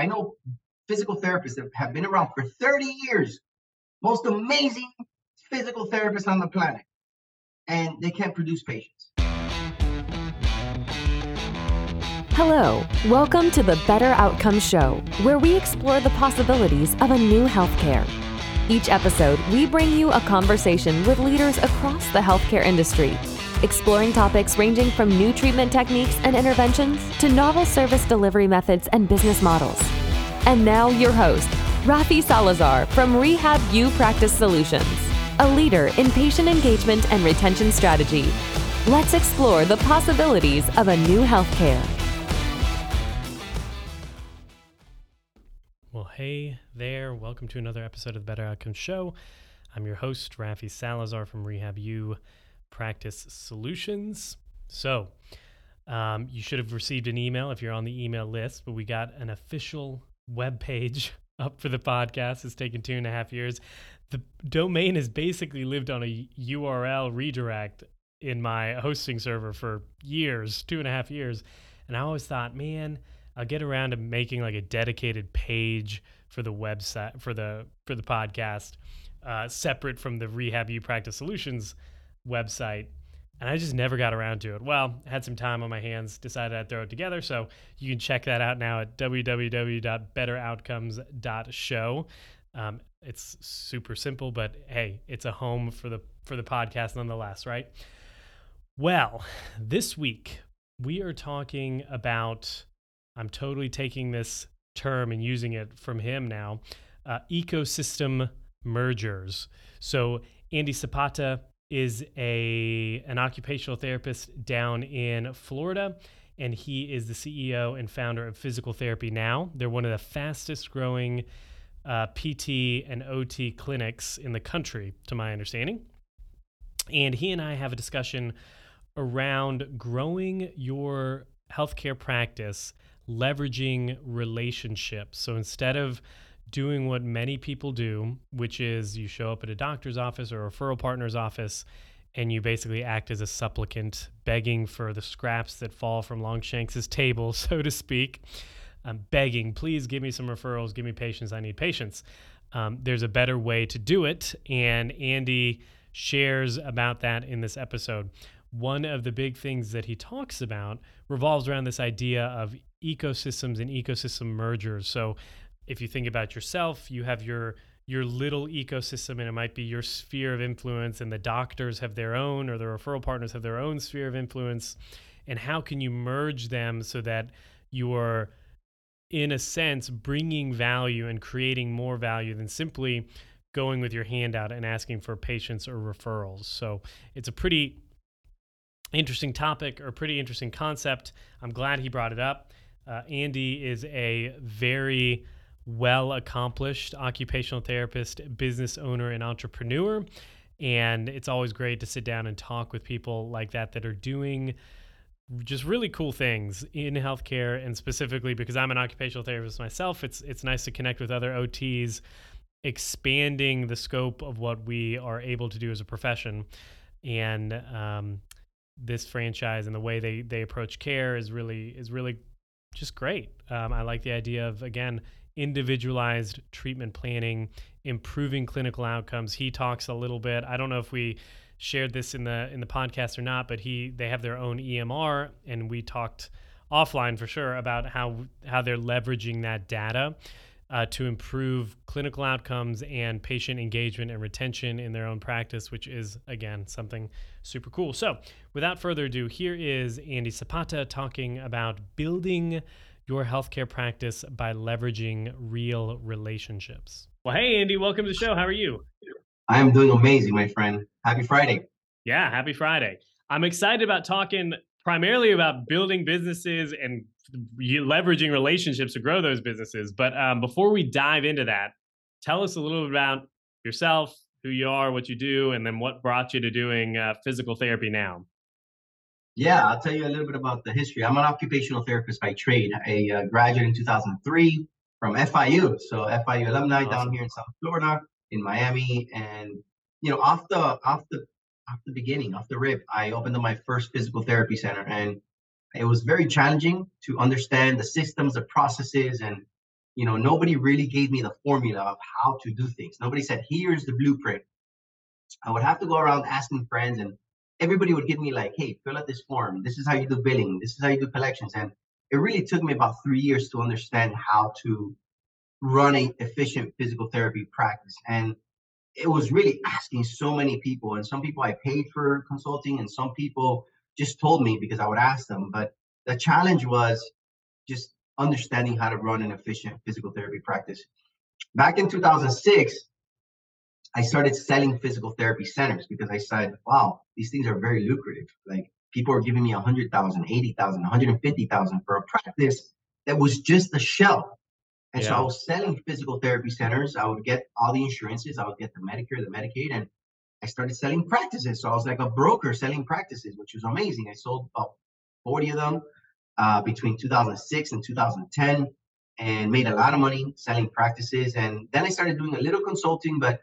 I know physical therapists that have been around for 30 years, most amazing physical therapists on the planet, and they can't produce patients. Hello, welcome to the Better Outcomes Show, where we explore the possibilities of a new healthcare. Each episode, we bring you a conversation with leaders across the healthcare industry, exploring topics ranging from new treatment techniques and interventions to novel service delivery methods and business models. And now, your host, Rafi Salazar from Rehab U Practice Solutions, a leader in patient engagement and retention strategy. Let's explore the possibilities of a new healthcare. Well, hey there. Welcome to another episode of the Better Outcomes Show. I'm your host, Rafi Salazar from Rehab U Practice Solutions. So, um, you should have received an email if you're on the email list, but we got an official web page up for the podcast. It's taken two and a half years. The domain has basically lived on a URL redirect in my hosting server for years, two and a half years. And I always thought, man, I'll get around to making like a dedicated page for the website for the for the podcast, uh, separate from the Rehab U Practice Solutions website and I just never got around to it. Well, had some time on my hands, decided I'd throw it together. So you can check that out now at www.betteroutcomes.show. Um, it's super simple, but hey, it's a home for the for the podcast nonetheless, right? Well, this week we are talking about. I'm totally taking this term and using it from him now. Uh, ecosystem mergers. So Andy Zapata is a an occupational therapist down in Florida and he is the CEO and founder of Physical Therapy Now. They're one of the fastest growing uh, PT and OT clinics in the country, to my understanding. And he and I have a discussion around growing your healthcare practice, leveraging relationships. So instead of doing what many people do, which is you show up at a doctor's office or a referral partner's office and you basically act as a supplicant, begging for the scraps that fall from Longshanks's table, so to speak. Um, begging, please give me some referrals, give me patients, I need patients. Um, there's a better way to do it, and Andy shares about that in this episode. One of the big things that he talks about revolves around this idea of ecosystems and ecosystem mergers. So, if you think about yourself, you have your your little ecosystem and it might be your sphere of influence and the doctors have their own or the referral partners have their own sphere of influence. And how can you merge them so that you are in a sense bringing value and creating more value than simply going with your hand out and asking for patients or referrals? So it's a pretty interesting topic or pretty interesting concept. I'm glad he brought it up. Uh, andy is a very well accomplished occupational therapist, business owner, and entrepreneur. And it's always great to sit down and talk with people like that that are doing just really cool things in healthcare. And specifically because I'm an occupational therapist myself it's it's nice to connect with other OTs expanding the scope of what we are able to do as a profession. And um, this franchise and the way they they approach care is really is really just great. Um, I like the idea of again individualized treatment planning, improving clinical outcomes. He talks a little bit. I don't know if we shared this in the in the podcast or not, but he they have their own EMR, and we talked offline for sure about how how they're leveraging that data. Uh, to improve clinical outcomes and patient engagement and retention in their own practice, which is, again, something super cool. So, without further ado, here is Andy Zapata talking about building your healthcare practice by leveraging real relationships. Well, hey, Andy, welcome to the show. How are you? I am doing amazing, my friend. Happy Friday. Yeah, happy Friday. I'm excited about talking primarily about building businesses and leveraging relationships to grow those businesses. But um, before we dive into that, tell us a little bit about yourself, who you are, what you do, and then what brought you to doing uh, physical therapy now. Yeah, I'll tell you a little bit about the history. I'm an occupational therapist by trade. I uh, graduated in 2003 from FIU, so FIU alumni awesome. down here in South Florida, in Miami, and you know, off the off the off the beginning, off the rip, I opened up my first physical therapy center, and it was very challenging to understand the systems, the processes, and you know, nobody really gave me the formula of how to do things. Nobody said, here's the blueprint. I would have to go around asking friends, and everybody would give me like, hey, fill out this form. This is how you do billing. This is how you do collections. And it really took me about three years to understand how to run an efficient physical therapy practice. And it was really asking so many people. And some people I paid for consulting, and some people just told me because I would ask them. But the challenge was just understanding how to run an efficient physical therapy practice. Back in 2006, I started selling physical therapy centers because I said, wow, these things are very lucrative. Like people are giving me 100,000, 80,000, 150,000 for a practice that was just a shell. And yeah. so I was selling physical therapy centers. I would get all the insurances. I would get the Medicare, the Medicaid, and I started selling practices. So I was like a broker selling practices, which was amazing. I sold about 40 of them uh, between 2006 and 2010 and made a lot of money selling practices. And then I started doing a little consulting, but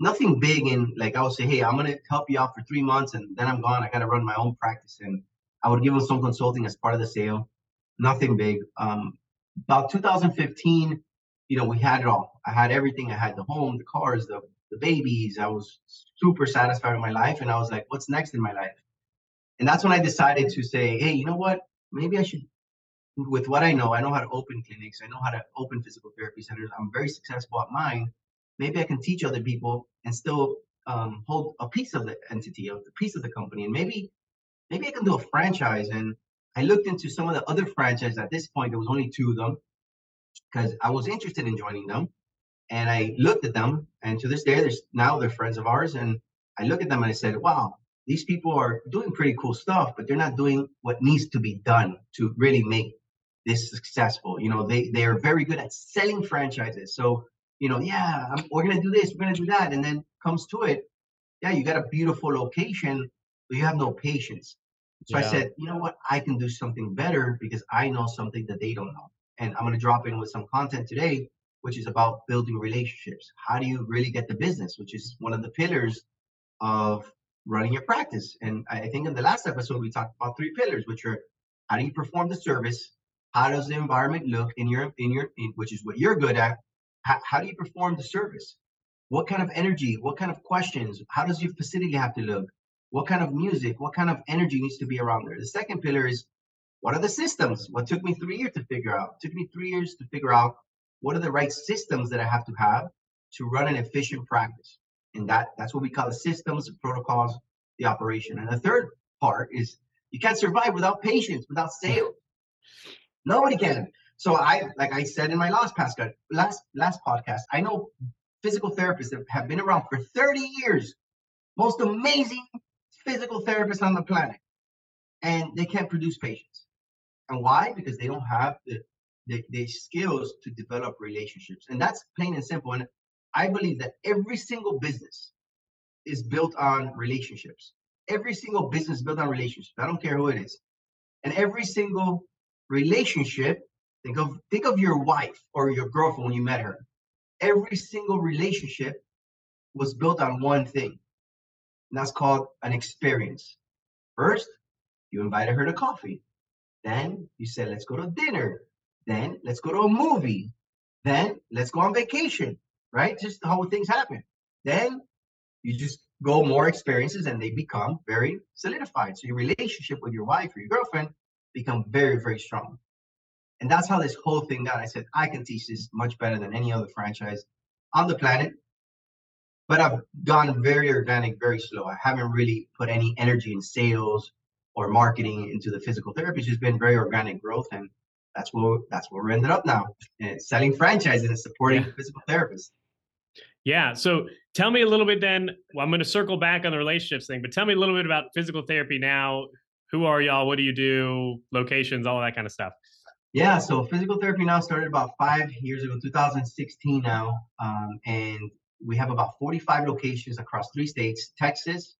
nothing big. And like I would say, hey, I'm to help you out for three months and then I'm gone. I got to run my own practice. And I would give them some consulting as part of the sale. Nothing big. Um, about 2015, you know, we had it all. I had everything. I had the home, the cars, the, the babies. I was super satisfied with my life. And I was like, what's next in my life? And that's when I decided to say, hey, you know what? Maybe I should, with what I know, I know how to open clinics, I know how to open physical therapy centers. I'm very successful at mine. Maybe I can teach other people and still um, hold a piece of the entity, of the piece of the company, and maybe, maybe I can do a franchise. And I looked into some of the other franchises. At this point, there was only two of them because I was interested in joining them. And I looked at them, and to this day, there's now they're friends of ours. And I look at them and I said, "Wow, these people are doing pretty cool stuff, but they're not doing what needs to be done to really make this successful. You know, they they are very good at selling franchises. So, you know, yeah, I'm, we're gonna do this, we're gonna do that, and then comes to it, yeah, you got a beautiful location, but you have no patience. So yeah. I said, you know what, I can do something better because I know something that they don't know, and I'm gonna drop in with some content today, which is about building relationships. How do you really get the business, which is one of the pillars of running your practice. And I think in the last episode, we talked about three pillars, which are how do you perform the service? How does the environment look in your, in your, in, which is what you're good at? How, how do you perform the service? What kind of energy? What kind of questions? How does your facility have to look? What kind of music? What kind of energy needs to be around there? The second pillar is what are the systems? What took me three years to figure out? It took me three years to figure out what are the right systems that I have to have to run an efficient practice. And that that's what we call the systems, the protocols, the operation. And the third part is you can't survive without patience, without sales. Nobody can. So I, like I said in my last podcast, last last podcast, I know physical therapists that have been around for 30 years, most amazing physical therapists on the planet, and they can't produce patients. And why? Because they don't have the, the, the skills to develop relationships. And that's plain and simple. And I believe that every single business is built on relationships. Every single business built on relationships. I don't care who it is. And every single relationship, think of think of your wife or your girlfriend when you met her. Every single relationship was built on one thing. And that's called an experience. First, you invited her to coffee. Then you said, let's go to dinner. Then let's go to a movie. Then let's go on vacation right? Just how things happen. Then you just go more experiences and they become very solidified. So your relationship with your wife or your girlfriend become very, very strong. And that's how this whole thing got. I said, I can teach this much better than any other franchise on the planet. But I've gone very organic, very slow. I haven't really put any energy in sales or marketing into the physical therapy. It's just been very organic growth. And that's where that's where we're ended up now. And selling franchises and supporting yeah. physical therapists. Yeah. So tell me a little bit then. Well, I'm going to circle back on the relationships thing, but tell me a little bit about physical therapy now. Who are y'all? What do you do? Locations, all that kind of stuff. Yeah. So physical therapy now started about five years ago, 2016 now. Um, and we have about 45 locations across three states Texas,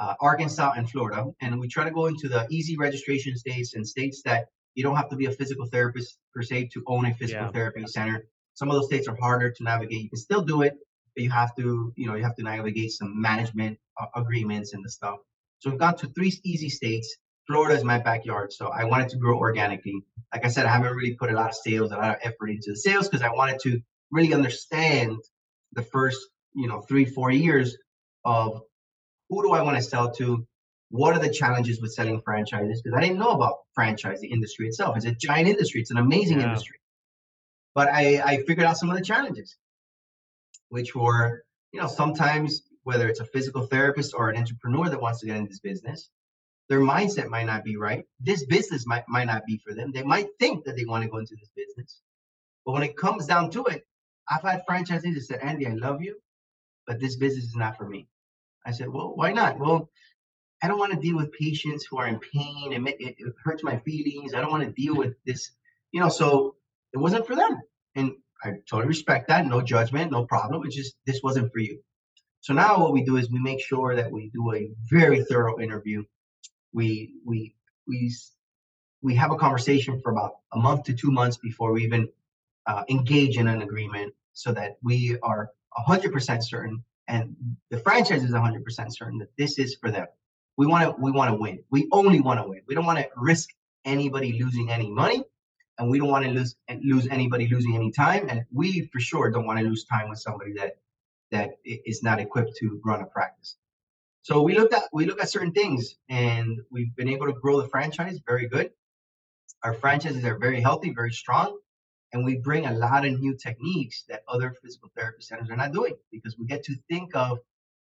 uh, Arkansas, and Florida. And we try to go into the easy registration states and states that you don't have to be a physical therapist per se to own a physical yeah. therapy center. Some of those states are harder to navigate. You can still do it, but you have to, you know, you have to navigate some management uh, agreements and the stuff. So we've got to three easy states. Florida is my backyard, so I wanted to grow organically. Like I said, I haven't really put a lot of sales, a lot of effort into the sales because I wanted to really understand the first, you know, three, four years of who do I want to sell to? What are the challenges with selling franchises? Because I didn't know about franchise, the industry itself. It's a giant industry. It's an amazing yeah. industry. But I, I figured out some of the challenges, which were, you know, sometimes whether it's a physical therapist or an entrepreneur that wants to get in this business, their mindset might not be right. This business might, might not be for them. They might think that they want to go into this business. But when it comes down to it, I've had franchisees that said, Andy, I love you, but this business is not for me. I said, well, why not? Well, I don't want to deal with patients who are in pain and it, it hurts my feelings. I don't want to deal with this, you know, so it wasn't for them. And I totally respect that. No judgment, no problem. It's just, this wasn't for you. So now what we do is we make sure that we do a very thorough interview. We, we, we, we have a conversation for about a month to two months before we even uh, engage in an agreement so that we are 100% certain and the franchise is 100% certain that this is for them. We want to we want to win. We only want to win. We don't want to risk anybody losing any money, and we don't want to lose lose anybody losing any time. And we for sure don't want to lose time with somebody that that is not equipped to run a practice. So we looked at we look at certain things, and we've been able to grow the franchise very good. Our franchises are very healthy, very strong and we bring a lot of new techniques that other physical therapy centers are not doing because we get to think of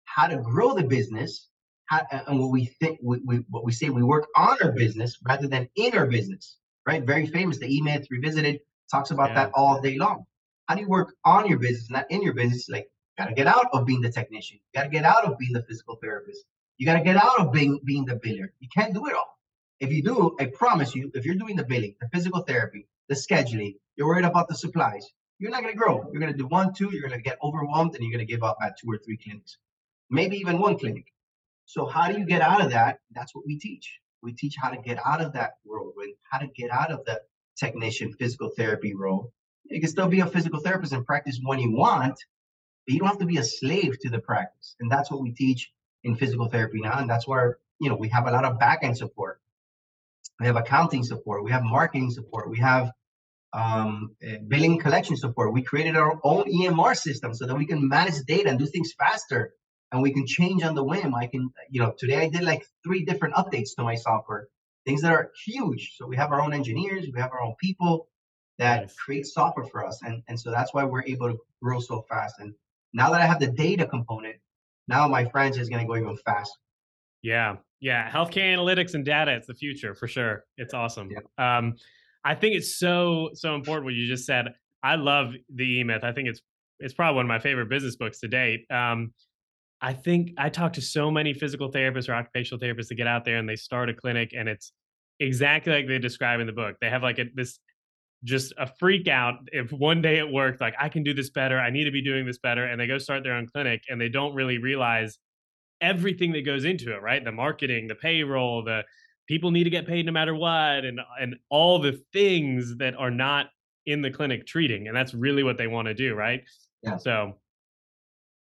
how to grow the business how, and what we think we, we, what we say we work on our business rather than in our business right very famous the e-myth revisited talks about yeah. that all day long how do you work on your business not in your business like got to get out of being the technician you got to get out of being the physical therapist you got to get out of being being the biller you can't do it all if you do i promise you if you're doing the billing the physical therapy the scheduling you're worried about the supplies. You're not going to grow. You're going to do one, two, you're going to get overwhelmed, and you're going to give up at two or three clinics, maybe even one clinic. So, how do you get out of that? That's what we teach. We teach how to get out of that whirlwind, how to get out of the technician physical therapy role. You can still be a physical therapist and practice when you want, you don't have to be a slave to the practice. And that's what we teach in physical therapy now. And that's where, you know, we have a lot of back end support. We have accounting support. We have marketing support. We have um, eh, billing collection support. We created our own EMR system so that we can manage data and do things faster and we can change on the whim. I can, you know, today I did like three different updates to my software, things that are huge. So we have our own engineers, we have our own people that nice. create software for us. And, and so that's why we're able to grow so fast. And now that I have the data component, now my franchise is going to go even faster. Yeah. Yeah. Healthcare analytics and data, it's the future for sure. It's awesome. Yeah. Um, I think it's so so important what you just said. I love the E Myth. I think it's it's probably one of my favorite business books to date. Um, I think I talk to so many physical therapists or occupational therapists to get out there and they start a clinic and it's exactly like they describe in the book. They have like a, this just a freak out if one day it worked like I can do this better, I need to be doing this better and they go start their own clinic and they don't really realize everything that goes into it, right? The marketing, the payroll, the people need to get paid no matter what and and all the things that are not in the clinic treating and that's really what they want to do right yeah so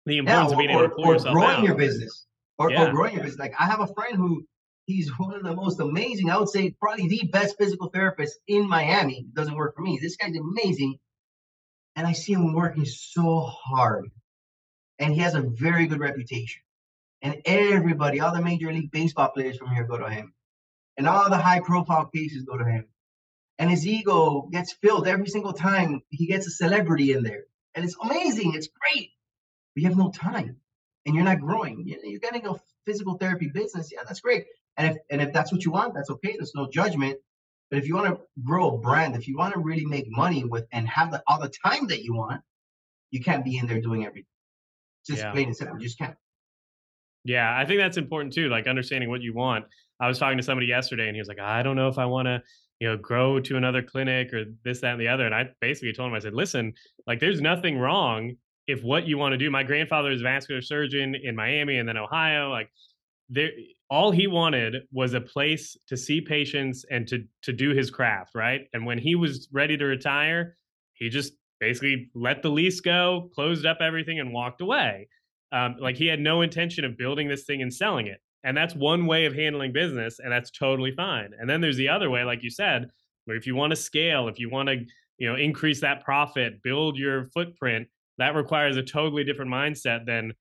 the importance yeah, or, of being able to pull or, yourself growing out. your business or, yeah. or growing your business like i have a friend who he's one of the most amazing i would say probably the best physical therapist in miami it doesn't work for me this guy's amazing and i see him working so hard and he has a very good reputation and everybody all the major league baseball players from here go to him and all the high profile cases go to him. And his ego gets filled every single time he gets a celebrity in there. And it's amazing. It's great. But you have no time and you're not growing. You're getting a physical therapy business. Yeah, that's great. And if, and if that's what you want, that's okay. There's no judgment. But if you want to grow a brand, if you want to really make money with and have the, all the time that you want, you can't be in there doing everything. Just yeah. plain and simple. You just can't. Yeah, I think that's important too. Like understanding what you want. I was talking to somebody yesterday, and he was like, "I don't know if I want to, you know, grow to another clinic or this, that, and the other." And I basically told him, I said, "Listen, like, there's nothing wrong if what you want to do. My grandfather is a vascular surgeon in Miami and then Ohio. Like, there, all he wanted was a place to see patients and to to do his craft, right? And when he was ready to retire, he just basically let the lease go, closed up everything, and walked away." Um, like he had no intention of building this thing and selling it. And that's one way of handling business, and that's totally fine. And then there's the other way, like you said, where if you want to scale, if you want to, you know, increase that profit, build your footprint, that requires a totally different mindset than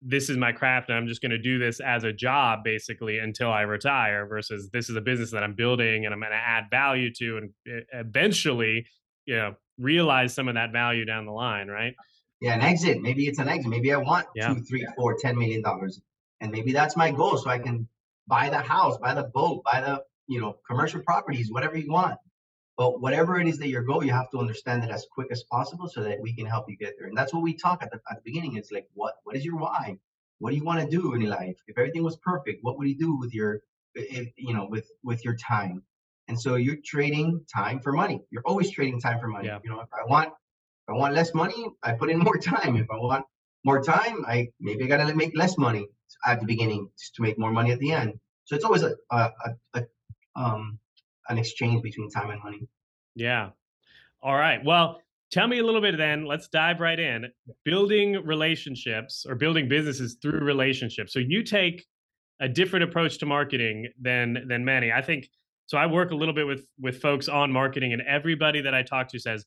this is my craft and I'm just going to do this as a job basically until I retire versus this is a business that I'm building and I'm going to add value to and eventually, you know, realize some of that value down the line, right? Yeah, an exit. Maybe it's an exit. Maybe I want yeah. two, three, four, ten million dollars. And maybe that's my goal. So I can buy the house, buy the boat, buy the, you know, commercial properties, whatever you want. But whatever it is that your goal, you have to understand it as quick as possible so that we can help you get there. And that's what we talk at the, at the beginning. It's like, what what is your why? What do you want to do in life? If everything was perfect, what would you do with your, if, you know, with with your time? And so you're trading time for money. You're always trading time for money. Yeah. You know, if I want if I want less money, I put in more time. If I want more time, I maybe I gotta make less money at the beginning to make more money at the end. So it's always a, a, a, a um, an exchange between time and money. Yeah. All right. Well, tell me a little bit then. Let's dive right in. Building relationships or building businesses through relationships. So you take a different approach to marketing than than many. I think so I work a little bit with with folks on marketing and everybody that I talk to says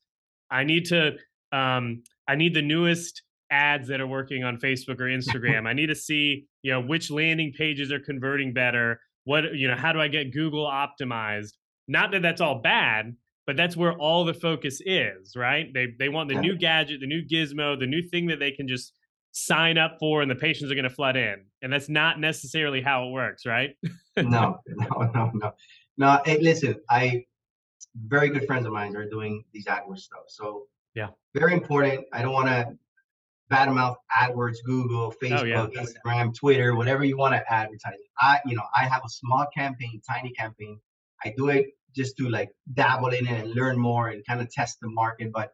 I need to um I need the newest ads that are working on Facebook or Instagram. I need to see, you know, which landing pages are converting better. What, you know, how do I get Google optimized? Not that that's all bad, but that's where all the focus is, right? They they want the new gadget, the new gizmo, the new thing that they can just sign up for and the patients are going to flood in. And that's not necessarily how it works, right? no, no, no, no. No, hey, listen, I very good friends of mine are doing these AdWords stuff. So yeah, very important. I don't want to badmouth AdWords, Google, Facebook, oh, yeah. Instagram, Twitter, whatever you want to advertise. I, you know, I have a small campaign, tiny campaign. I do it just to like dabble in it and learn more and kind of test the market. But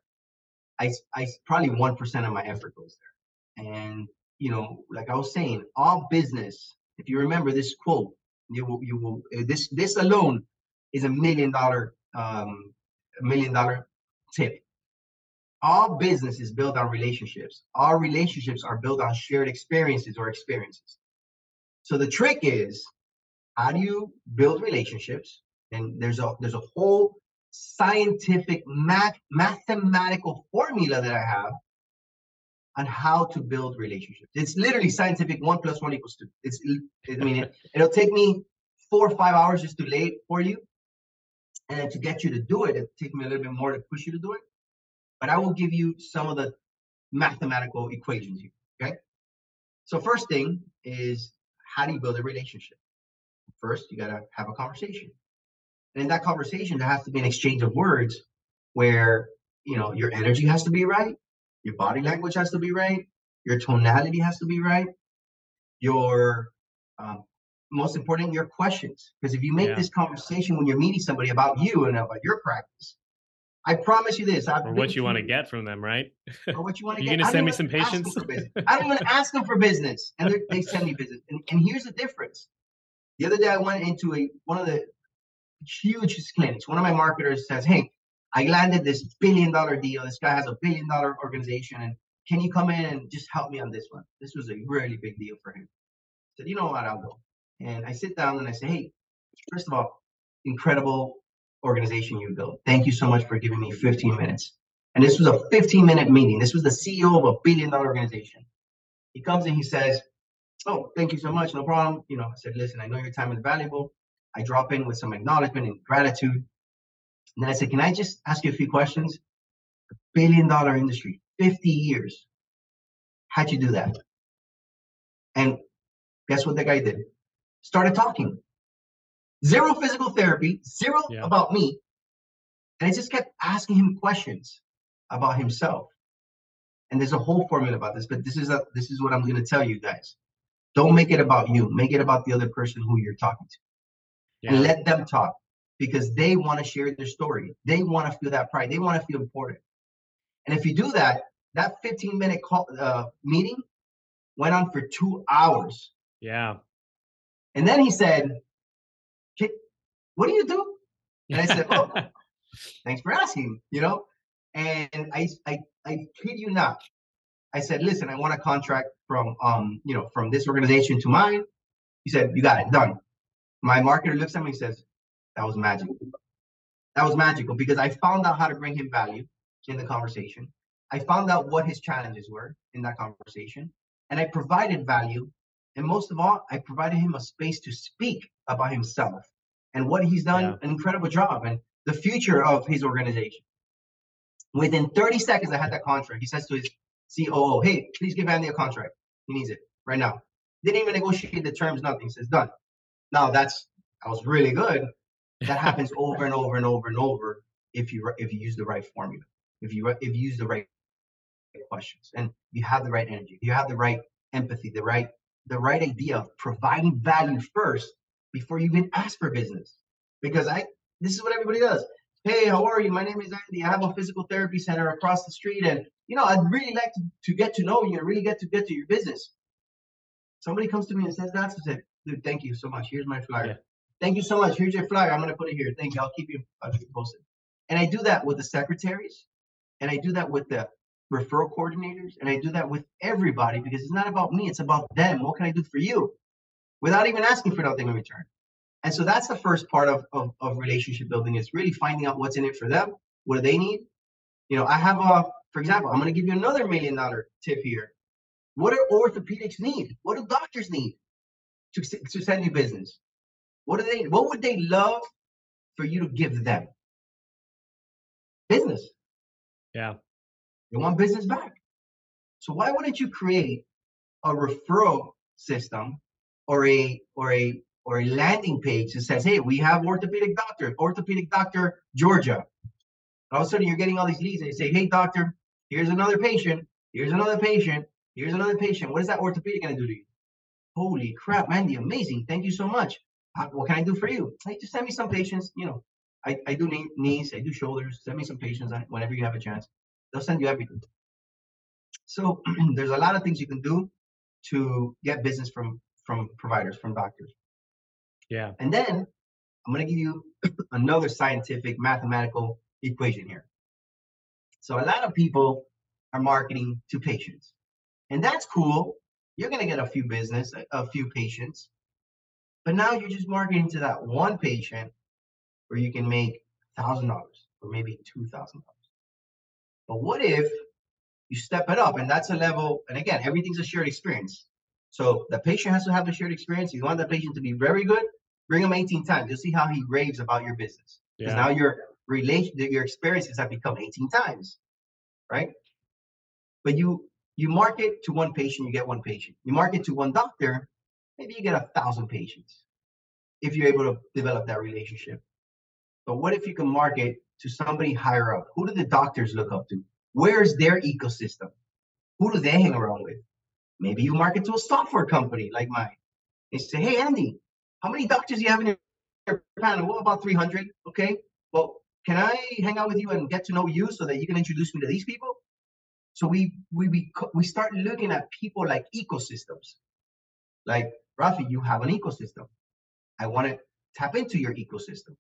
I, I probably one percent of my effort goes there. And you know, like I was saying, all business. If you remember this quote, you will, you will. Uh, this this alone is a million dollar, um, million dollar tip. All business is built on relationships. All relationships are built on shared experiences or experiences. So the trick is, how do you build relationships? And there's a there's a whole scientific math mathematical formula that I have on how to build relationships. It's literally scientific. One plus one equals two. It's I mean it, it'll take me four or five hours just to lay it for you, and to get you to do it, it take me a little bit more to push you to do it. But I will give you some of the mathematical equations here. Okay. So first thing is how do you build a relationship? First, you gotta have a conversation. And in that conversation, there has to be an exchange of words where, you know, your energy has to be right, your body language has to be right, your tonality has to be right, your um, most important, your questions. Because if you make yeah. this conversation when you're meeting somebody about you and about your practice, I promise you this. I've or what you want to get from them, right? Or what you want to get. You're gonna send me some patients. I don't even ask them for business, and they send me business. And, and here's the difference. The other day, I went into a one of the huge clinics. One of my marketers says, Hey, I landed this billion dollar deal. This guy has a billion dollar organization. And can you come in and just help me on this one? This was a really big deal for him. I said, You know what? I'll go. And I sit down and I say, Hey, first of all, incredible organization you built. Thank you so much for giving me 15 minutes. And this was a 15 minute meeting. This was the CEO of a billion dollar organization. He comes and he says, Oh, thank you so much. No problem. You know, I said, Listen, I know your time is valuable. I drop in with some acknowledgement and gratitude. And then I said, Can I just ask you a few questions? A billion dollar industry, 50 years. How'd you do that? And guess what the guy did? Started talking. Zero physical therapy, zero yeah. about me. And I just kept asking him questions about himself. And there's a whole formula about this, but this is a, this is what I'm going to tell you guys. Don't make it about you. Make it about the other person who you're talking to yeah. and let them talk because they want to share their story. They want to feel that pride. They want to feel important. And if you do that, that 15 minute call, uh, meeting went on for two hours. Yeah. And then he said, What do you do? And I said, Oh, thanks for asking, you know? And I, I, I kid you not. I said, listen, I want a contract from, um, you know, from this organization to mine He said, You got it, done. My marketer looks at me and says, That was magical. That was magical because I found out how to bring him value in the conversation. I found out what his challenges were in that conversation, and I provided value. And most of all, I provided him a space to speak about himself and what he's done yeah. an incredible job and the future of his organization. Within 30 seconds, I had that contract. He says to his COO, Hey, please give Andy a contract. He needs it right now. Didn't even negotiate the terms, nothing. He says, Done. Now, that's, that was really good. That happens over and over and over and over if you if you use the right formula, if you if you use the right questions, and you have the right energy, you have the right empathy, the right the right idea of providing value first before you even ask for business. Because I this is what everybody does. Hey, how are you? My name is Andy. I have a physical therapy center across the street, and you know I'd really like to, to get to know you and really get to get to your business. Somebody comes to me and says that, I said, dude, thank you so much. Here's my flyer. Yeah. Thank you so much. Here's your flyer. I'm gonna put it here. Thank you. I'll keep you, I'll keep you posted. And I do that with the secretaries, and I do that with the referral coordinators, and I do that with everybody because it's not about me, it's about them. What can I do for you? Without even asking for nothing in return. And so that's the first part of, of, of relationship building is really finding out what's in it for them. What do they need? You know, I have a, for example, I'm going to give you another million dollar tip here. What do orthopedics need? What do doctors need to, to send you business? What do they? What would they love for you to give them? Business. Yeah. They want business back. So why wouldn't you create a referral system or a or a or a landing page that says, "Hey, we have orthopedic doctor, orthopedic doctor Georgia." All of a sudden, you're getting all these leads, and you say, "Hey, doctor, here's another patient. Here's another patient. Here's another patient. What is that orthopedic going to do to you?" Holy crap, Mandy! Amazing. Thank you so much uh, what can I do for you? Hey, just send me some patients. You know, I, I do knee, knees, I do shoulders. Send me some patients whenever you have a chance. They'll send you everything. So there's a lot of things you can do to get business from from providers, from doctors. Yeah. And then I'm going to give you another scientific mathematical equation here. So a lot of people are marketing to patients, and that's cool. You're going to get a few business, a, a few patients, but now you're just marketing to that one patient where you can make $1,000 or maybe $2,000. But what if you step it up and that's a level, and again, everything's a shared experience. So the patient has to have a shared experience. You want the patient to be very good, bring him 18 times. You'll see how he raves about your business. Because yeah. now your relation, your experiences have become 18 times, right? But you you market to one patient, you get one patient. You market to one doctor, maybe you get a thousand patients if you're able to develop that relationship. But what if you can market to somebody higher up? Who do the doctors look up to? Where's their ecosystem? Who do they hang around with? Maybe you market to a software company like mine. They say, hey, Andy, how many doctors do you have in your panel? Well, about 300. Okay. Well, can I hang out with you and get to know you so that you can introduce me to these people? So we we we, we start looking at people like ecosystems. Like Rafi, you have an ecosystem. I want to tap into your ecosystem.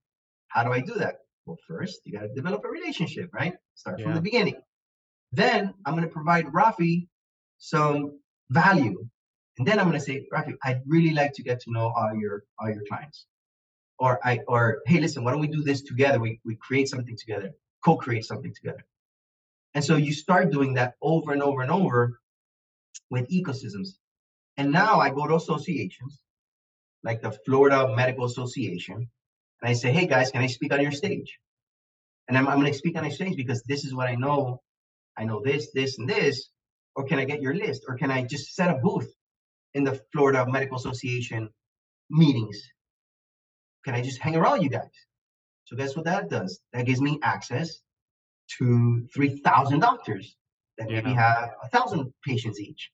How do I do that? Well, first, you got to develop a relationship, right? Start yeah. from the beginning. Then I'm going to provide Rafi some value. And then I'm going to say, Rafi, I'd really like to get to know all your all your clients. Or I or hey, listen, why don't we do this together? We we create something together, co-create something together. And so you start doing that over and over and over with ecosystems. And now I go to associations like the Florida Medical Association, and I say, hey guys, can I speak on your stage? And I'm, I'm going to speak on your stage because this is what I know. I know this, this, and this. Or can I get your list? Or can I just set a booth in the Florida Medical Association meetings? Can I just hang around you guys? So guess what that does? That gives me access to 3,000 doctors that yeah. maybe have a thousand patients each.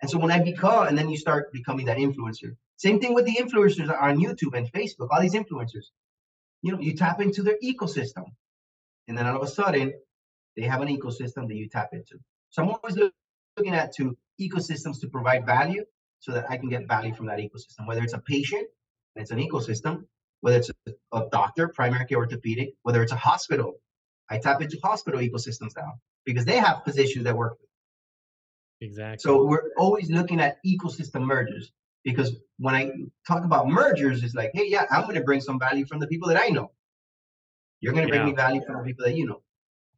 And so when I become, and then you start becoming that influencer. Same thing with the influencers on YouTube and Facebook, all these influencers. You know, you tap into their ecosystem. And then all of a sudden, they have an ecosystem that you tap into. So I'm always looking at to ecosystems to provide value so that I can get value from that ecosystem, whether it's a patient, it's an ecosystem, whether it's a, a doctor, primary care orthopedic, whether it's a hospital. I tap into hospital ecosystems now because they have physicians that work with Exactly. So we're always looking at ecosystem mergers Because when I talk about mergers, it's like, hey, yeah, I'm going to bring some value from the people that I know. You're going to bring Yeah. me value from the people that you know.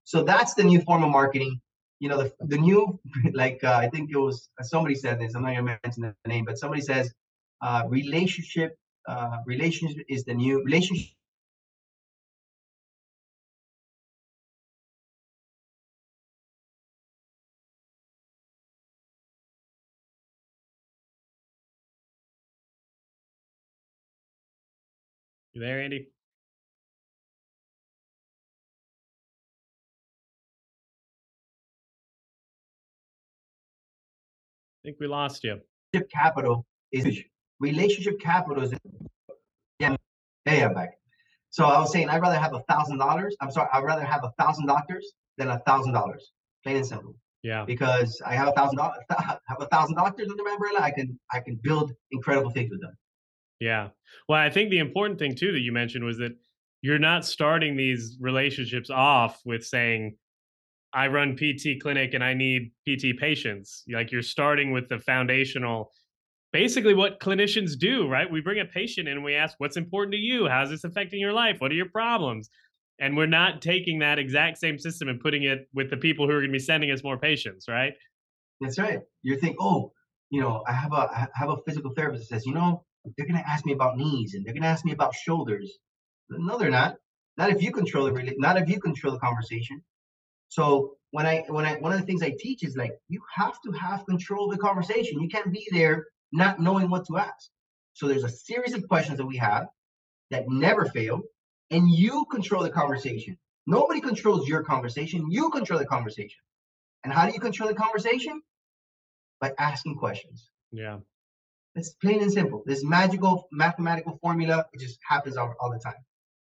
So that's the new form of marketing. You know, the, the new, like, uh, I think it was somebody said this, I'm not going to mention the name, but somebody says, uh, relationship, uh, relationship is the new relationship. You there, Andy? I think we lost you. Relationship capital is relationship capital is yeah hey i'm back so i was saying i'd rather have a thousand dollars i'm sorry i'd rather have a thousand doctors than a thousand dollars plain and simple Yeah. because i have a thousand dollars have a thousand doctors under my umbrella i can i can build incredible things with them Yeah. Well, I think the important thing too that you mentioned was that you're not starting these relationships off with saying, I run PT clinic and I need PT patients. Like you're starting with the foundational, basically what clinicians do, right? We bring a patient in and we ask, what's important to you? How's this affecting your life? What are your problems? And we're not taking that exact same system and putting it with the people who are going to be sending us more patients, right? that's right you think oh you know i have a i have a physical therapist that says you know they're going to ask me about knees and they're going to ask me about shoulders. No they're not. Not if you control the not if you control the conversation. So when i when i one of the things i teach is like you have to have control of the conversation. You can't be there not knowing what to ask. So there's a series of questions that we have that never fail and you control the conversation. Nobody controls your conversation. You control the conversation. And how do you control the conversation? By asking questions. Yeah. It's plain and simple. This magical mathematical formula it just happens all, all the time.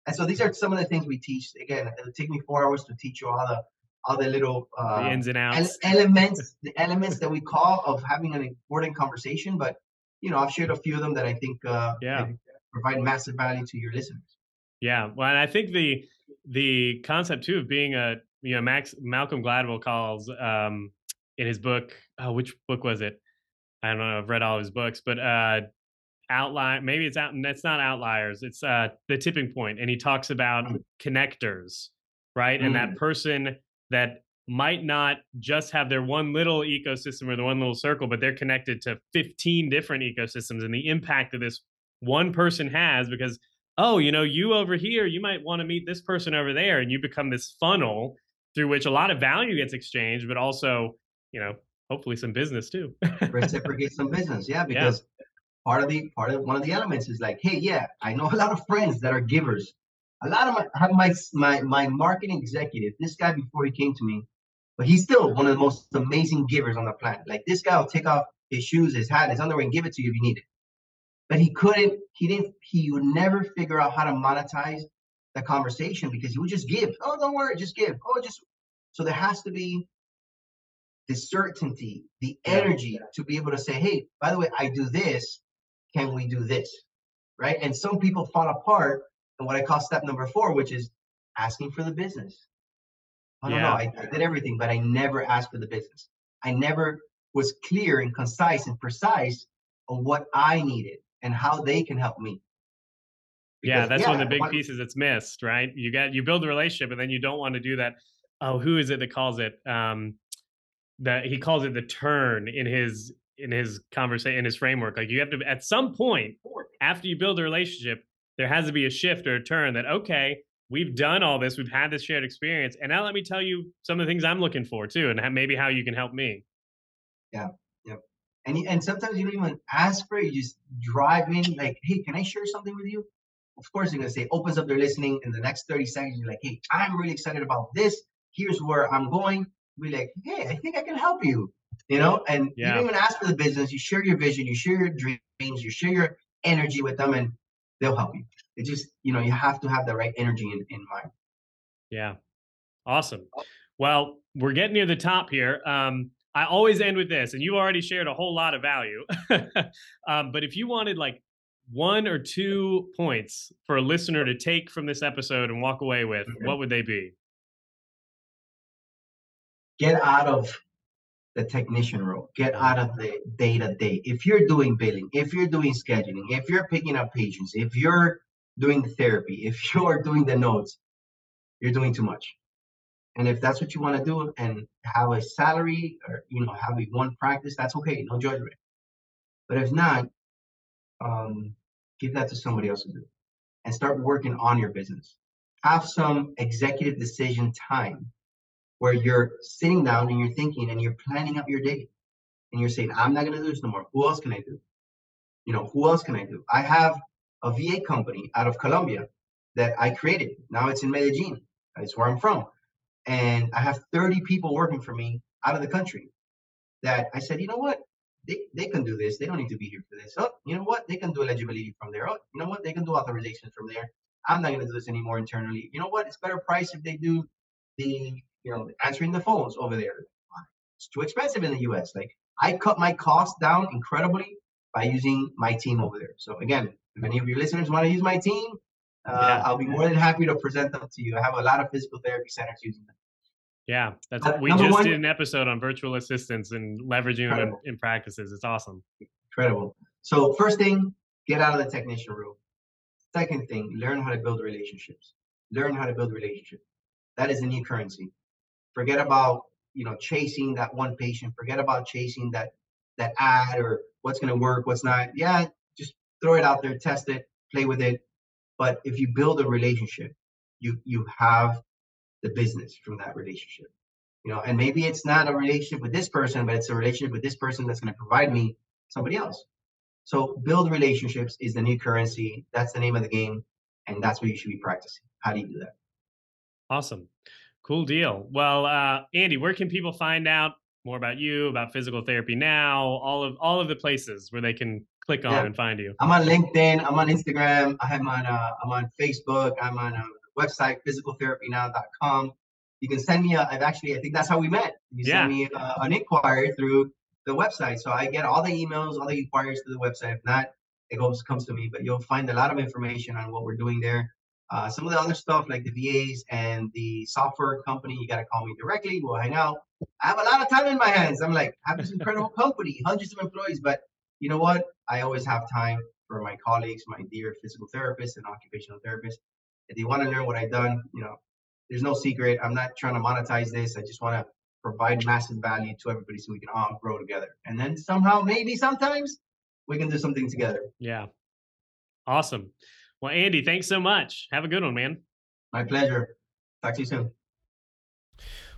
And so these are some of the things we teach. Again, it'll take me four hours to teach you all the all the little The uh, ins and ele- outs. elements, the elements that we call of having an important conversation. But you know, I've shared a few of them that I think uh, Yeah. provide massive value to your listeners. Yeah, well, and I think the the concept too of being a you know Max Malcolm Gladwell calls um, in his book. Oh, which book was it? I don't know. I've read all of his books, but uh, outline maybe it's out. That's not outliers. It's uh, the tipping point, and he talks about Mm. connectors, right? And that person that might not just have their one little ecosystem or the one little circle, but they're connected to 15 different ecosystems and the impact that this one person has because oh, you know, you over here, you might want to meet this person over there, and you become this funnel through which a lot of value gets exchanged, but also, you know, hopefully some business too. Reciprocate some business, yeah, because part of the part of one of the elements is like, hey, yeah, I know a lot of friends that are givers. A lot of my have my my my marketing executive. This guy before he came to me, but he's still one of the most amazing givers on the planet. Like this guy will take off his shoes, his hat, his underwear, and give it to you if you need it. But he couldn't. He didn't. He would never figure out how to monetize the conversation because he would just give. Oh, don't worry, just give. Oh, just. So there has to be the certainty, the Yeah. energy to be able to say, hey, by the way, I do this. Can we do this? Right. And some people fall apart in what I call step number four, which is asking for the business. I don't know. I, I did everything, but I never asked for the business. I never was clear and concise and precise on what I needed and how they can help me. yeah, Because, that's one of the big one- pieces that's missed, right? You get you build a relationship and then you don't want to do that. Oh, who is it that calls it? Um that he calls it the turn in his in his conversation in his framework. Like you have to at some point after you build a relationship, there has to be a shift or a turn that okay, we've done all this, we've had this shared experience, and now let me tell you some of the things I'm looking for too, and maybe how you can help me. Yeah, yeah. And, and sometimes you don't even ask for it. You just drive in like, hey, can I share something with you? Of course, you're gonna say opens up their listening in the next 30 seconds. You're like, hey, I'm really excited about this. Here's where I'm going. Be like, hey, I think I can help you. You know, and you don't even ask for the business. You share your vision, you share your dreams, you share your energy with them, and they'll help you. It just, you know, you have to have the right energy in, in mind. Yeah. Awesome. Well, we're getting near the top here. Um, I always end with this, and you already shared a whole lot of value. um, but if you wanted like one or two points for a listener to take from this episode and walk away with, Okay. what would they be? Get out of the technician role. Get out of the day to day. If you're doing billing, if you're doing scheduling, if you're picking up patients, if you're doing the therapy, if you're doing the notes, you're doing too much. And if that's what you want to do and have a salary or you know have a one practice, that's okay, no judgment. But if not, um, give that to somebody else to do, and start working on your business. Have some executive decision time where you're sitting down and you're thinking and you're planning out your day, and you're saying, "I'm not going to do this no more. Who else can I do? You know, who else can I do? I have a VA company out of Colombia that I created. Now it's in Medellin. That's where I'm from and I have 30 people working for me out of the country that I said, you know what? They, they can do this. They don't need to be here for this. Oh, you know what? They can do eligibility from there. Oh, you know what? They can do authorizations from there. I'm not going to do this anymore internally. You know what? It's better price if they do the, you know, answering the phones over there. It's too expensive in the US. Like I cut my costs down incredibly by using my team over there. So again, if any of your listeners want to use my team, uh, yeah. I'll be more than happy to present them to you. I have a lot of physical therapy centers using them. Yeah, that's uh, we just one, did an episode on virtual assistants and leveraging them in, in, practices. It's awesome. Incredible. So first thing, get out of the technician room. Second thing, learn how to build relationships. Learn how to build relationships. That is the new currency. Forget about you know chasing that one patient. Forget about chasing that that ad or what's going to work, what's not. Yeah, just throw it out there, test it, play with it. But if you build a relationship, you you have the business from that relationship. You know, and maybe it's not a relationship with this person, but it's a relationship with this person that's going to provide me somebody else. So build relationships is the new currency. That's the name of the game, and that's what you should be practicing. How do you do that? Awesome. Cool deal. Well, uh, Andy, where can people find out more about you, about physical therapy now, all of all of the places where they can click on yeah. and find you? I'm on LinkedIn. I'm on Instagram. I'm on uh, I'm on Facebook. I'm on uh, website, physicaltherapynow.com. You can send me a, I've actually, I think that's how we met. You yeah. send me a, uh, an inquiry through the website. So I get all the emails, all the inquiries to the website. If not, it goes comes to me, but you'll find a lot of information on what we're doing there. Uh, some of the other stuff like the VAs and the software company, you got to call me directly. We'll hang out. I have a lot of time in my hands. I'm like, I have this incredible company, hundreds of employees, but you know what? I always have time for my colleagues, my dear physical therapists and occupational therapists. If they want to learn what I've done, you know, there's no secret. I'm not trying to monetize this. I just want to provide massive value to everybody so we can all grow together. And then somehow, maybe sometimes, we can do something together. Yeah. Awesome. Well, Andy, thanks so much. Have a good one, man. My pleasure. Talk to you soon.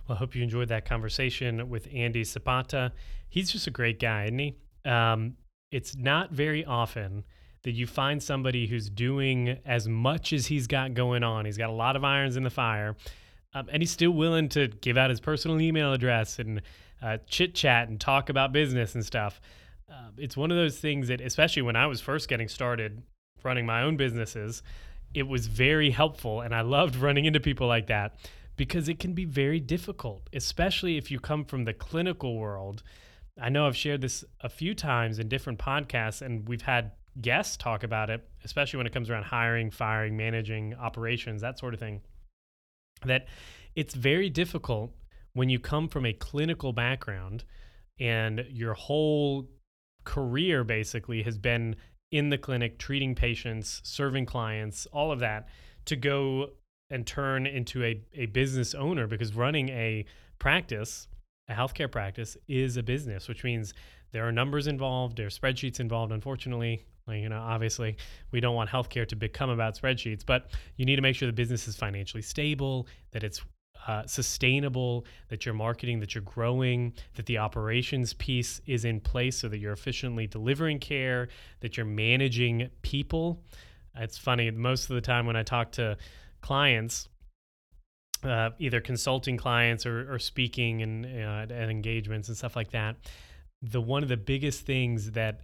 Well, I hope you enjoyed that conversation with Andy Zapata. He's just a great guy, isn't he? Um, it's not very often that you find somebody who's doing as much as he's got going on. He's got a lot of irons in the fire, um, and he's still willing to give out his personal email address and uh, chit chat and talk about business and stuff. Uh, it's one of those things that, especially when I was first getting started running my own businesses, it was very helpful, and I loved running into people like that because it can be very difficult, especially if you come from the clinical world. I know I've shared this a few times in different podcasts, and we've had guests talk about it, especially when it comes around hiring, firing, managing operations, that sort of thing, that it's very difficult when you come from a clinical background and your whole career basically has been in the clinic, treating patients, serving clients, all of that, to go and turn into a, a business owner because running a practice, a healthcare practice, is a business, which means there are numbers involved, there are spreadsheets involved, unfortunately, like, you know, obviously, we don't want healthcare to become about spreadsheets, but you need to make sure the business is financially stable, that it's uh, sustainable, that you're marketing, that you're growing, that the operations piece is in place so that you're efficiently delivering care, that you're managing people. It's funny, most of the time when I talk to clients, uh, either consulting clients or, or speaking and, uh, and engagements and stuff like that, the one of the biggest things that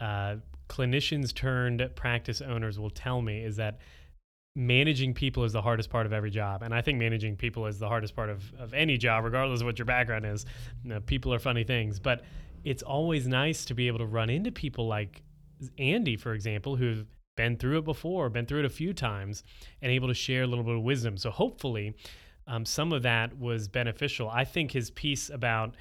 uh, clinicians turned practice owners will tell me is that managing people is the hardest part of every job. And I think managing people is the hardest part of, of any job, regardless of what your background is. You know, people are funny things, but it's always nice to be able to run into people like Andy, for example, who've been through it before, been through it a few times, and able to share a little bit of wisdom. So hopefully, um, some of that was beneficial. I think his piece about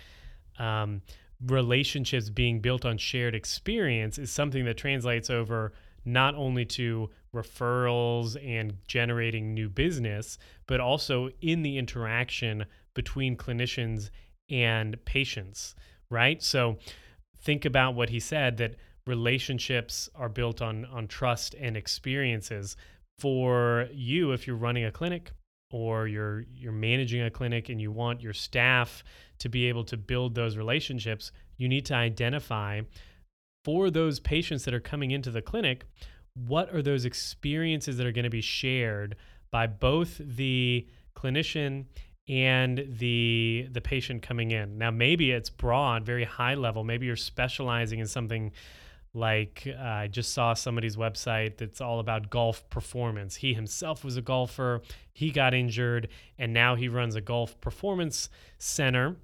um, relationships being built on shared experience is something that translates over not only to referrals and generating new business, but also in the interaction between clinicians and patients, right? So think about what he said that relationships are built on on trust and experiences for you if you're running a clinic or you're you're managing a clinic and you want your staff to be able to build those relationships you need to identify for those patients that are coming into the clinic what are those experiences that are going to be shared by both the clinician and the the patient coming in. Now maybe it's broad, very high level. Maybe you're specializing in something like uh, I just saw somebody's website that's all about golf performance. He himself was a golfer, he got injured, and now he runs a golf performance center.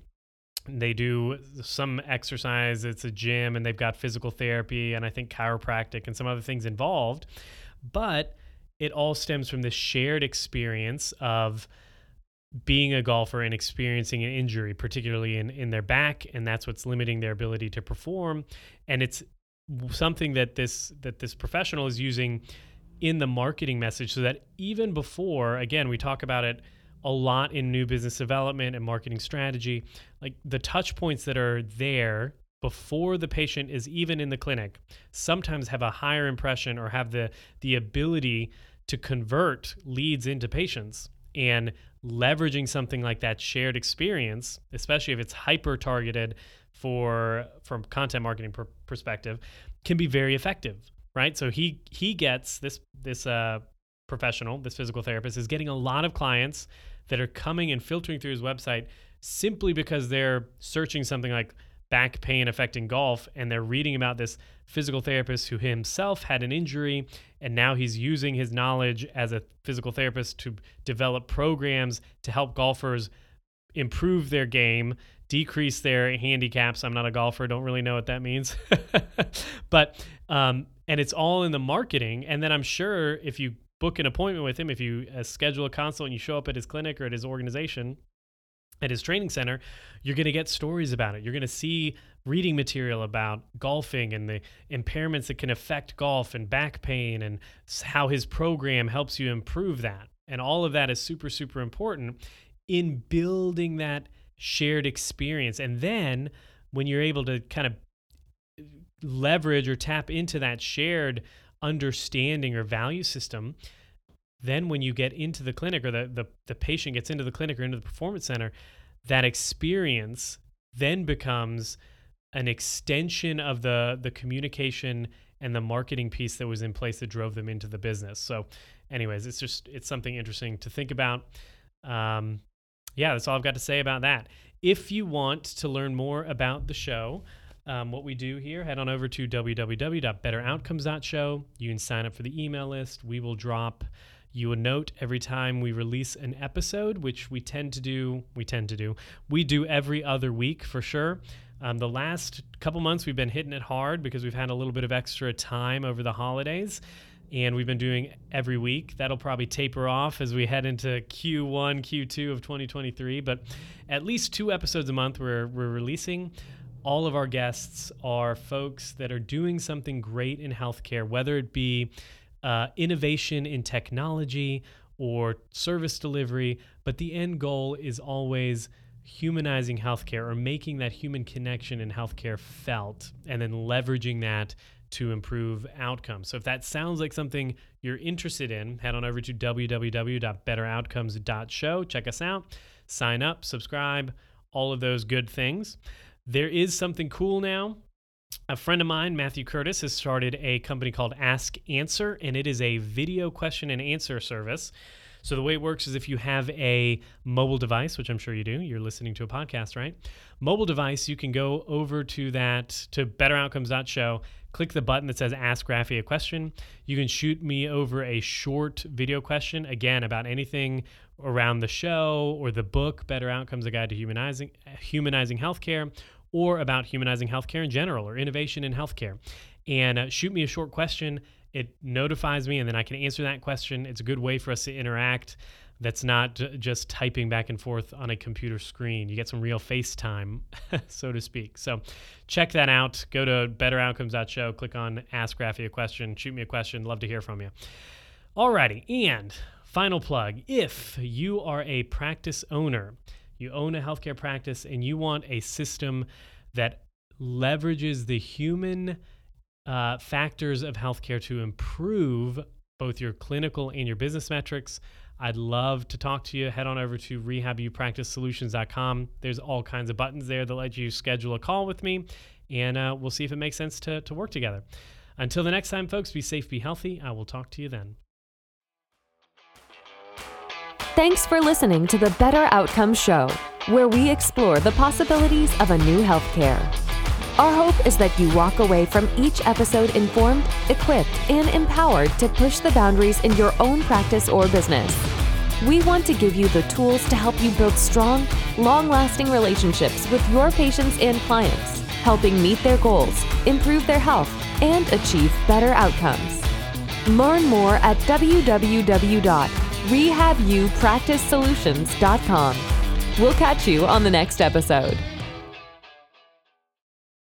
They do some exercise, it's a gym, and they've got physical therapy and I think chiropractic and some other things involved. But it all stems from this shared experience of being a golfer and experiencing an injury, particularly in, in their back, and that's what's limiting their ability to perform. And it's something that this that this professional is using in the marketing message so that even before, again, we talk about it a lot in new business development and marketing strategy, like the touch points that are there before the patient is even in the clinic sometimes have a higher impression or have the the ability to convert leads into patients and leveraging something like that shared experience, especially if it's hyper targeted for from content marketing per- perspective, can be very effective, right? So he he gets this this uh, professional, this physical therapist is getting a lot of clients that are coming and filtering through his website simply because they're searching something like back pain affecting golf and they're reading about this physical therapist who himself had an injury and now he's using his knowledge as a physical therapist to develop programs to help golfers improve their game decrease their handicaps. I'm not a golfer don't really know what that means. But um, and it's all in the marketing and then i'm sure if you book an appointment with him if you uh, schedule a consult and you show up at his clinic or at his organization at his training center, you're going to get stories about it. You're going to see reading material about golfing and the impairments that can affect golf and back pain and how his program helps you improve that. And all of that is super, super important in building that shared experience. And then when you're able to kind of leverage or tap into that shared understanding or value system, then when you get into the clinic or the, the, the patient gets into the clinic or into the performance center, that experience then becomes an extension of the the communication and the marketing piece that was in place that drove them into the business. So, anyways, it's just it's something interesting to think about. Um, yeah, that's all I've got to say about that. If you want to learn more about the show, um, what we do here, head on over to www.betteroutcomes.show. You can sign up for the email list. We will drop you a note every time we release an episode, which we tend to do. We tend to do. We do every other week for sure. Um, the last couple months, we've been hitting it hard because we've had a little bit of extra time over the holidays. And we've been doing every week. That'll probably taper off as we head into Q1, Q2 of 2023. But at least two episodes a month we're, we're releasing all of our guests are folks that are doing something great in healthcare, whether it be uh, innovation in technology or service delivery, but the end goal is always humanizing healthcare or making that human connection in healthcare felt and then leveraging that to improve outcomes. So if that sounds like something you're interested in, head on over to www.betteroutcomes.show, check us out, sign up, subscribe, all of those good things. There is something cool now a friend of mine, Matthew Curtis, has started a company called Ask Answer, and it is a video question and answer service. So the way it works is if you have a mobile device, which I'm sure you do, you're listening to a podcast, right? Mobile device, you can go over to that to betteroutcomes.show, click the button that says ask Rafi a question. You can shoot me over a short video question again about anything around the show or the book Better Outcomes: A Guide to Humanizing Humanizing Healthcare or about humanizing healthcare in general or innovation in healthcare. And uh, shoot me a short question. It notifies me, and then I can answer that question. It's a good way for us to interact. that's not just typing back and forth on a computer screen. You get some real FaceTime, so to speak. So check that out. Go to betteroutcomes.show, click on Ask Rafi a question, shoot me a question. Love to hear from you. Alrighty, and final plug if you are a practice owner, you own a healthcare practice, and you want a system that leverages the human uh, factors of healthcare to improve both your clinical and your business metrics. I'd love to talk to you. Head on over to rehabupracticesolutions.com. There's all kinds of buttons there that let you schedule a call with me, and uh, we'll see if it makes sense to, to work together. Until the next time, folks, be safe, be healthy. I will talk to you then. Thanks for listening to the Better Outcomes Show, where we explore the possibilities of a new healthcare. Our hope is that you walk away from each episode informed, equipped, and empowered to push the boundaries in your own practice or business. We want to give you the tools to help you build strong, long lasting relationships with your patients and clients, helping meet their goals, improve their health, and achieve better outcomes. Learn more at www.rehabupracticesolutions.com. We'll catch you on the next episode.